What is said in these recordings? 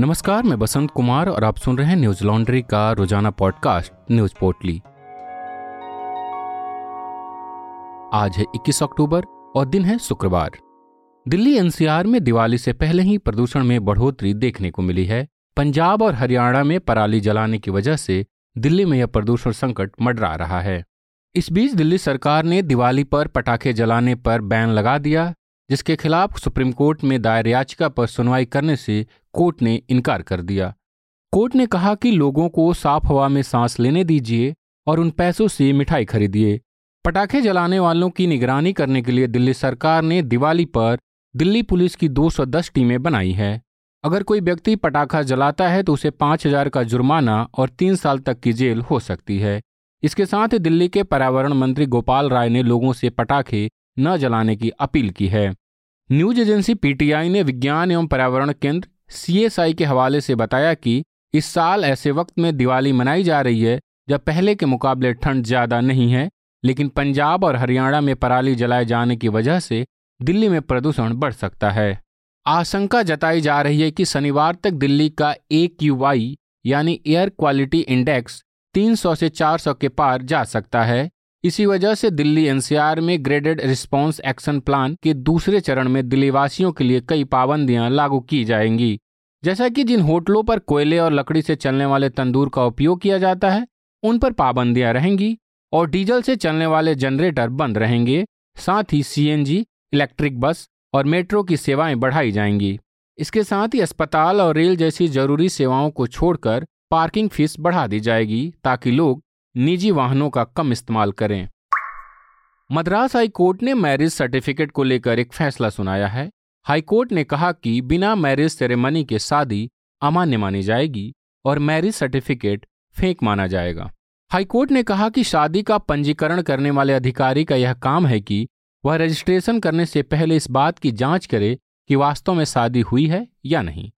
नमस्कार, मैं बसंत कुमार और आप सुन रहे हैं न्यूज़ लॉन्ड्री का रोज़ाना पॉडकास्ट, न्यूज़ पोर्टली। आज है 21 अक्टूबर और दिन है शुक्रवार। दिल्ली एनसीआर में दिवाली से पहले ही प्रदूषण में बढ़ोतरी देखने को मिली है। पंजाब और हरियाणा में पराली जलाने की वजह से दिल्ली में यह प्रदूषण संकट मडरा रहा है। इस बीच दिल्ली सरकार ने दिवाली पर पटाखे जलाने पर बैन लगा दिया, जिसके खिलाफ सुप्रीम कोर्ट में दायर याचिका पर सुनवाई करने से कोर्ट ने इनकार कर दिया। कोर्ट ने कहा कि लोगों को साफ़ हवा में सांस लेने दीजिए और उन पैसों से मिठाई खरीदिए। पटाखे जलाने वालों की निगरानी करने के लिए दिल्ली सरकार ने दिवाली पर दिल्ली पुलिस की 210 टीमें बनाई है। अगर कोई व्यक्ति पटाखा जलाता है तो उसे पाँच हज़ार का जुर्माना और तीन साल तक की जेल हो सकती है। इसके साथ दिल्ली के पर्यावरण मंत्री गोपाल राय ने लोगों से पटाखे न जलाने की अपील की है। न्यूज़ एजेंसी पीटीआई ने विज्ञान एवं पर्यावरण केंद्र सीएसआई के हवाले से बताया कि इस साल ऐसे वक्त में दिवाली मनाई जा रही है, जब पहले के मुकाबले ठंड ज़्यादा नहीं है, लेकिन पंजाब और हरियाणा में पराली जलाए जाने की वजह से दिल्ली में प्रदूषण बढ़ सकता है। आशंका जताई जा रही है कि शनिवार तक दिल्ली का ए क्यू यानी एयर क्वालिटी इंडेक्स 300 से 400 के पार जा सकता है। इसी वजह से दिल्ली एनसीआर में ग्रेडेड रिस्पांस एक्शन प्लान के दूसरे चरण में दिल्ली वासियों के लिए कई पाबंदियाँ लागू की जाएँगी। जैसा कि जिन होटलों पर कोयले और लकड़ी से चलने वाले तंदूर का उपयोग किया जाता है, उन पर पाबंदियाँ रहेंगी और डीजल से चलने वाले जनरेटर बंद रहेंगे। साथ ही सीएनजी, इलेक्ट्रिक बस और मेट्रो की सेवाएँ बढ़ाई जाएँगी। इसके साथ ही अस्पताल और रेल जैसी ज़रूरी सेवाओं को छोड़कर पार्किंग फ़ीस बढ़ा दी जाएगी ताकि लोग निजी वाहनों का कम इस्तेमाल करें। मद्रास हाईकोर्ट ने मैरिज सर्टिफिकेट को लेकर एक फैसला सुनाया है। हाईकोर्ट ने कहा कि बिना मैरिज सेरेमनी के शादी अमान्य मानी जाएगी और मैरिज सर्टिफिकेट फेंक माना जाएगा। हाईकोर्ट ने कहा कि शादी का पंजीकरण करने वाले अधिकारी का यह काम है कि वह रजिस्ट्रेशन करने से पहले इस बात की जाँच करे कि वास्तव में शादी हुई है या नहीं।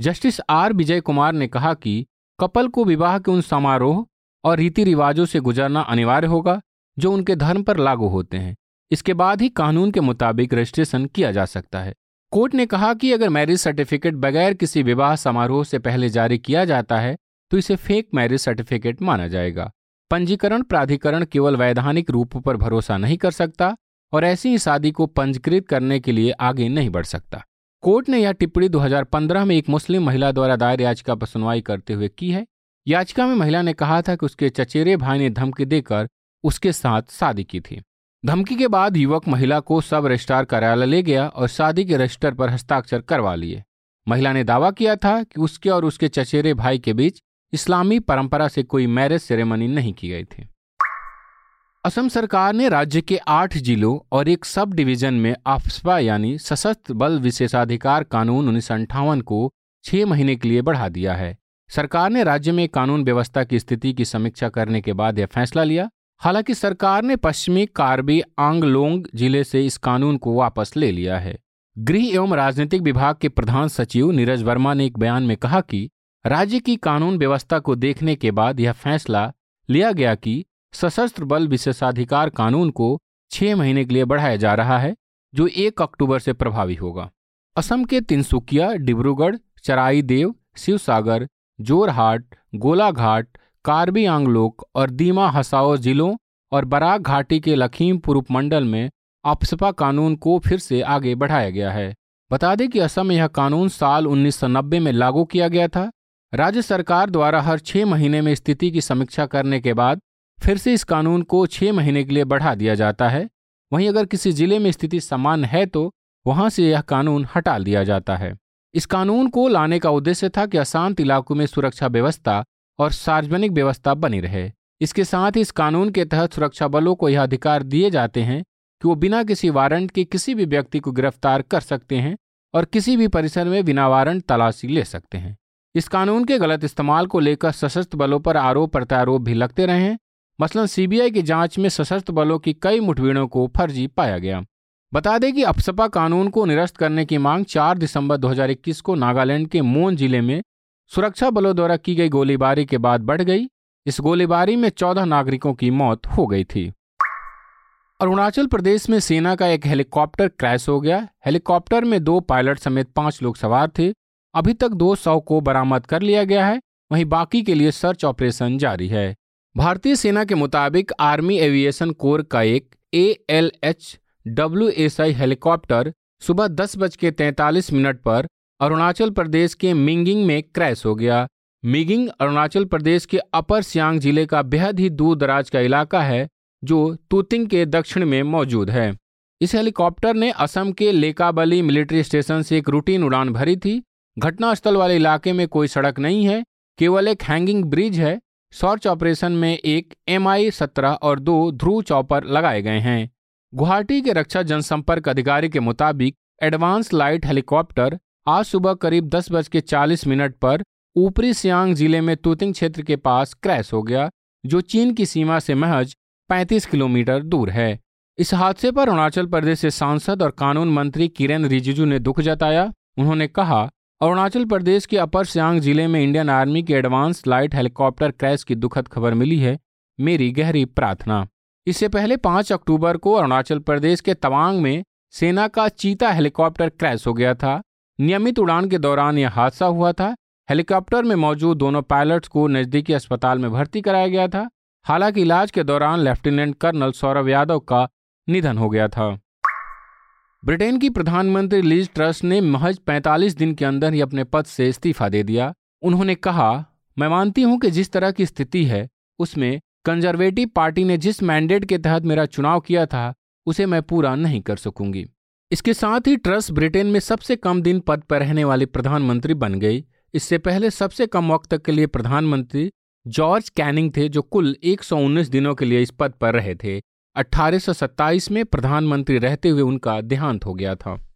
Justice R. विजय कुमार ने कहा कि कपल को विवाह के उन समारोह और रीति रिवाजों से गुजरना अनिवार्य होगा, जो उनके धर्म पर लागू होते हैं। इसके बाद ही कानून के मुताबिक रजिस्ट्रेशन किया जा सकता है। कोर्ट ने कहा कि अगर मैरिज सर्टिफिकेट बगैर किसी विवाह समारोह से पहले जारी किया जाता है तो इसे फेक मैरिज सर्टिफिकेट माना जाएगा। पंजीकरण प्राधिकरण केवल वैधानिक रूप पर भरोसा नहीं कर सकता और ऐसी ही शादी को पंजीकृत करने के लिए आगे नहीं बढ़ सकता। कोर्ट ने यह टिप्पणी 2015 में एक मुस्लिम महिला द्वारा दायर याचिका पर सुनवाई करते हुए की है। याचिका में महिला ने कहा था कि उसके चचेरे भाई ने धमकी देकर उसके साथ शादी की थी। धमकी के बाद युवक महिला को सब रजिस्ट्रार कार्यालय ले गया और शादी के रजिस्टर पर हस्ताक्षर करवा लिए। महिला ने दावा किया था कि उसके और उसके चचेरे भाई के बीच इस्लामी परंपरा से कोई मैरिज सेरेमनी नहीं की गई थी। असम सरकार ने राज्य के आठ जिलों और एक सब डिवीज़न में आफ्सपा यानी सशस्त्र बल विशेषाधिकार कानून उन्नीस को छह महीने के लिए बढ़ा दिया है। सरकार ने राज्य में कानून व्यवस्था की स्थिति की समीक्षा करने के बाद यह फैसला लिया। हालाँकि सरकार ने पश्चिमी कार्बी आंगलोंग ज़िले से इस कानून को वापस ले लिया है। गृह एवं राजनीतिक विभाग के प्रधान सचिव नीरज वर्मा ने एक बयान में कहा कि राज्य की कानून व्यवस्था को देखने के बाद यह फैसला लिया गया कि सशस्त्र बल विशेषाधिकार कानून को छह महीने के लिए बढ़ाया जा रहा है, जो एक अक्टूबर से प्रभावी होगा। असम के तिनसुकिया, डिब्रूगढ़, चराईदेव, शिवसागर जोरहाट, गोलाघाट, कार्बी आंगलोक और दीमा हसाओ जिलों और बराक घाटी के लखीमपुर उपमंडल में अपसपा कानून को फिर से आगे बढ़ाया गया है। बता दें कि असम में यह कानून साल 1990 में लागू किया गया था। राज्य सरकार द्वारा हर छह महीने में स्थिति की समीक्षा करने के बाद फिर से इस कानून को छह महीने के लिए बढ़ा दिया जाता है। वहीं अगर किसी ज़िले में स्थिति समान है तो वहाँ से यह कानून हटा दिया जाता है। इस कानून को लाने का उद्देश्य था कि अशांत इलाकों में सुरक्षा व्यवस्था और सार्वजनिक व्यवस्था बनी रहे। इसके साथ ही इस कानून के तहत सुरक्षा बलों को यह अधिकार दिए जाते हैं कि वो बिना किसी वारंट के किसी भी व्यक्ति को गिरफ़्तार कर सकते हैं और किसी भी परिसर में बिना वारंट तलाशी ले सकते हैं। इस कानून के गलत इस्तेमाल को लेकर सशस्त्र बलों पर आरोप प्रत्यारोप भी लगते रहे हैं। मसलन सीबीआई की जाँच में सशस्त्र बलों की कई मुठभेड़ों को फर्जी पाया गया। बता दें कि अपसपा कानून को निरस्त करने की मांग 4 दिसंबर 2021 को नागालैंड के मोन ज़िले में सुरक्षा बलों द्वारा की गई गोलीबारी के बाद बढ़ गई। इस गोलीबारी में 14 नागरिकों की मौत हो गई थी। अरुणाचल प्रदेश में सेना का एक हेलीकॉप्टर क्रैश हो गया। हेलीकॉप्टर में दो पायलट समेत पाँच लोग सवार थे। अभी तक दो सौ को बरामद कर लिया गया है। वहीं बाकी के लिए सर्च ऑपरेशन जारी है। भारतीय सेना के मुताबिक आर्मी एविएशन कोर का एक A L H W S I helicopter सुबह दस बज के तैंतालीस मिनट पर अरुणाचल प्रदेश के मिंगिंग में क्रैश हो गया। मिगिंग अरुणाचल प्रदेश के अपर सियांग ज़िले का बेहद ही दूर दराज का इलाका है, जो तुतिंग के दक्षिण में मौजूद है। इस हेलीकॉप्टर ने असम के लेकाबली मिलिट्री स्टेशन से एक रूटीन उड़ान भरी थी। घटनास्थल वाले इलाके में कोई सड़क नहीं है, केवल एक हैंगिंग ब्रिज है। सर्च ऑपरेशन में एक एम आई सत्रह और दो ध्रुव चौपर लगाए गए हैं। गुवाहाटी के रक्षा जनसंपर्क अधिकारी के मुताबिक एडवांस लाइट हेलीकॉप्टर आज सुबह करीब दस बज के चालीस मिनट पर ऊपरी सियांग ज़िले में तूतिंग क्षेत्र के पास क्रैश हो गया, जो चीन की सीमा से महज 35 किलोमीटर दूर है। इस हादसे पर अरुणाचल प्रदेश से सांसद और कानून मंत्री किरेन रिजिजू ने दुख जताया। उन्होंने कहा, अरुणाचल प्रदेश के अपर सियांग ज़िले में इंडियन आर्मी के एडवांस लाइट हेलीकॉप्टर क्रैश की दुखद खबर मिली है। मेरी गहरी प्रार्थना। इससे पहले पाँच अक्टूबर को अरुणाचल प्रदेश के तवांग में सेना का चीता हेलीकॉप्टर क्रैश हो गया था। नियमित उड़ान के दौरान यह हादसा हुआ था। हेलीकॉप्टर में मौजूद दोनों पायलट्स को नजदीकी अस्पताल में भर्ती कराया गया था। हालाँकि इलाज के दौरान लेफ्टिनेंट कर्नल सौरभ यादव का निधन हो गया था। ब्रिटेन की प्रधानमंत्री लीज ट्रस्ट ने महज 45 दिन के अंदर ही अपने पद से इस्तीफा दे दिया। उन्होंने कहा, मैं मानती हूँ कि जिस तरह की स्थिति है, उसमें कंजर्वेटिव पार्टी ने जिस मैंडेट के तहत मेरा चुनाव किया था, उसे मैं पूरा नहीं कर सकूँगी। इसके साथ ही ट्रस्ट ब्रिटेन में सबसे कम दिन पद पर रहने वाली प्रधानमंत्री बन गई इससे पहले सबसे कम वक्त तक के लिए प्रधानमंत्री जॉर्ज कैनिंग थे, जो कुल 119 दिनों के लिए इस पद पर रहे थे। 1827 में प्रधानमंत्री रहते हुए उनका देहांत हो गया था।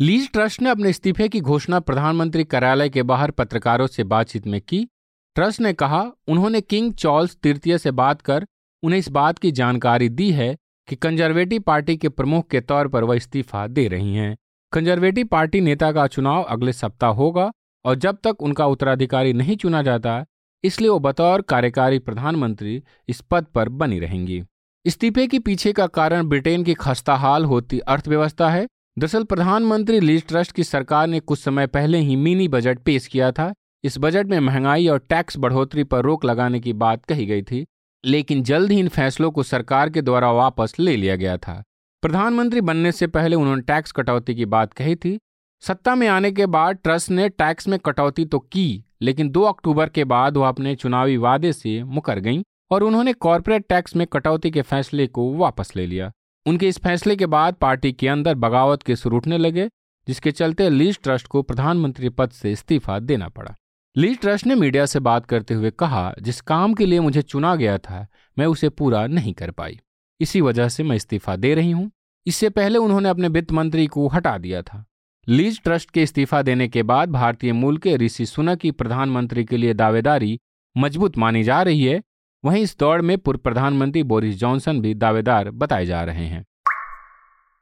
लीज ट्रस्ट ने अपने इस्तीफे की घोषणा प्रधानमंत्री कार्यालय के बाहर पत्रकारों से बातचीत में की। ट्रस्ट ने कहा, उन्होंने किंग चार्ल्स तृतीय से बात कर, उन्हें इस बात की जानकारी दी है कि कंजर्वेटिव पार्टी के प्रमुख के तौर पर वह इस्तीफा दे रही हैं। कंजर्वेटिव पार्टी नेता का चुनाव अगले सप्ताह होगा और जब तक उनका उत्तराधिकारी नहीं चुना जाता, इसलिए वो बतौर कार्यकारी प्रधानमंत्री इस पद पर बनी रहेंगी। इस्तीफे के पीछे का कारण ब्रिटेन की खस्ताहाल होती अर्थव्यवस्था है। दरअसल प्रधानमंत्री लीज ट्रस्ट की सरकार ने कुछ समय पहले ही मिनी बजट पेश किया था इस बजट में महँगाई और टैक्स बढ़ोतरी पर रोक लगाने की बात कही गई थी, लेकिन जल्द ही इन फैसलों को सरकार के द्वारा वापस ले लिया गया था। प्रधानमंत्री बनने से पहले उन्होंने टैक्स कटौती की बात कही थी। सत्ता में आने के बाद ट्रस्ट ने टैक्स में कटौती तो की, लेकिन 2 अक्टूबर के बाद वह अपने चुनावी वादे से मुकर गईं और उन्होंने कॉरपोरेट टैक्स में कटौती के फैसले को वापस ले लिया। उनके इस फैसले के बाद पार्टी के अंदर बगावत के सुर उठने लगे, जिसके चलते लीज ट्रस्ट को प्रधानमंत्री पद से इस्तीफा देना पड़ा। लीज ट्रस्ट ने मीडिया से बात करते हुए कहा, जिस काम के लिए मुझे चुना गया था, मैं उसे पूरा नहीं कर पाई। इसी वजह से मैं इस्तीफा दे रही हूँ। इससे पहले उन्होंने अपने वित्त मंत्री को हटा दिया था। लीज ट्रस्ट के इस्तीफा देने के बाद भारतीय मूल के ऋषि सुनक की प्रधानमंत्री के लिए दावेदारी मज़बूत मानी जा रही है। वहीं इस दौड़ में पूर्व प्रधानमंत्री बोरिस जॉनसन भी दावेदार बताए जा रहे हैं।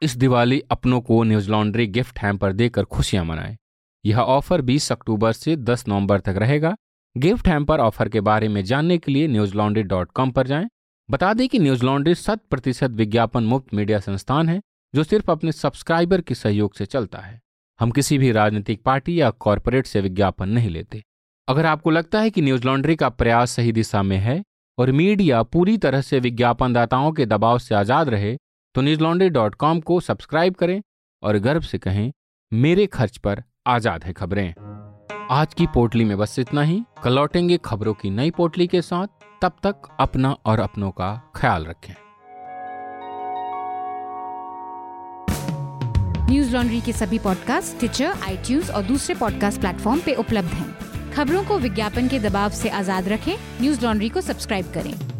इस दिवाली अपनों को न्यूज़ लॉन्ड्री गिफ्ट हैम्पर देकर खुशियाँ मनाएँ। यह ऑफ़र 20 अक्टूबर से 10 नवंबर तक रहेगा। गिफ्ट हैम्पर ऑफ़र के बारे में जानने के लिए न्यूज़ लॉन्ड्री डॉट कॉम पर जाएँ। बता दें कि न्यूज़ लॉन्ड्री शत प्रतिशत विज्ञापन मुक्त मीडिया संस्थान है, जो सिर्फ़ अपने सब्सक्राइबर के सहयोग से चलता है। हम किसी भी राजनीतिक पार्टी या कॉरपोरेट से विज्ञापन नहीं लेते। अगर आपको लगता है कि न्यूज़ लॉन्ड्री का प्रयास सही दिशा में है और मीडिया पूरी तरह से विज्ञापनदाताओं के दबाव से आज़ाद रहे तो न्यूज़ लॉन्ड्री डॉट कॉम को सब्सक्राइब करें और गर्व से कहें, मेरे खर्च पर आज़ाद है खबरें। आज की पोटली में बस इतना ही। कल लौटेंगे खबरों की नई पोटली के साथ। तब तक अपना और अपनों का ख्याल रखें। न्यूज़ लॉन्ड्री के सभी पॉडकास्ट ट्विटर आई और दूसरे पॉडकास्ट प्लेटफॉर्म पे उपलब्ध हैं। खबरों को विज्ञापन के दबाव से आज़ाद रखें। न्यूज़ लॉन्ड्री को सब्सक्राइब करें।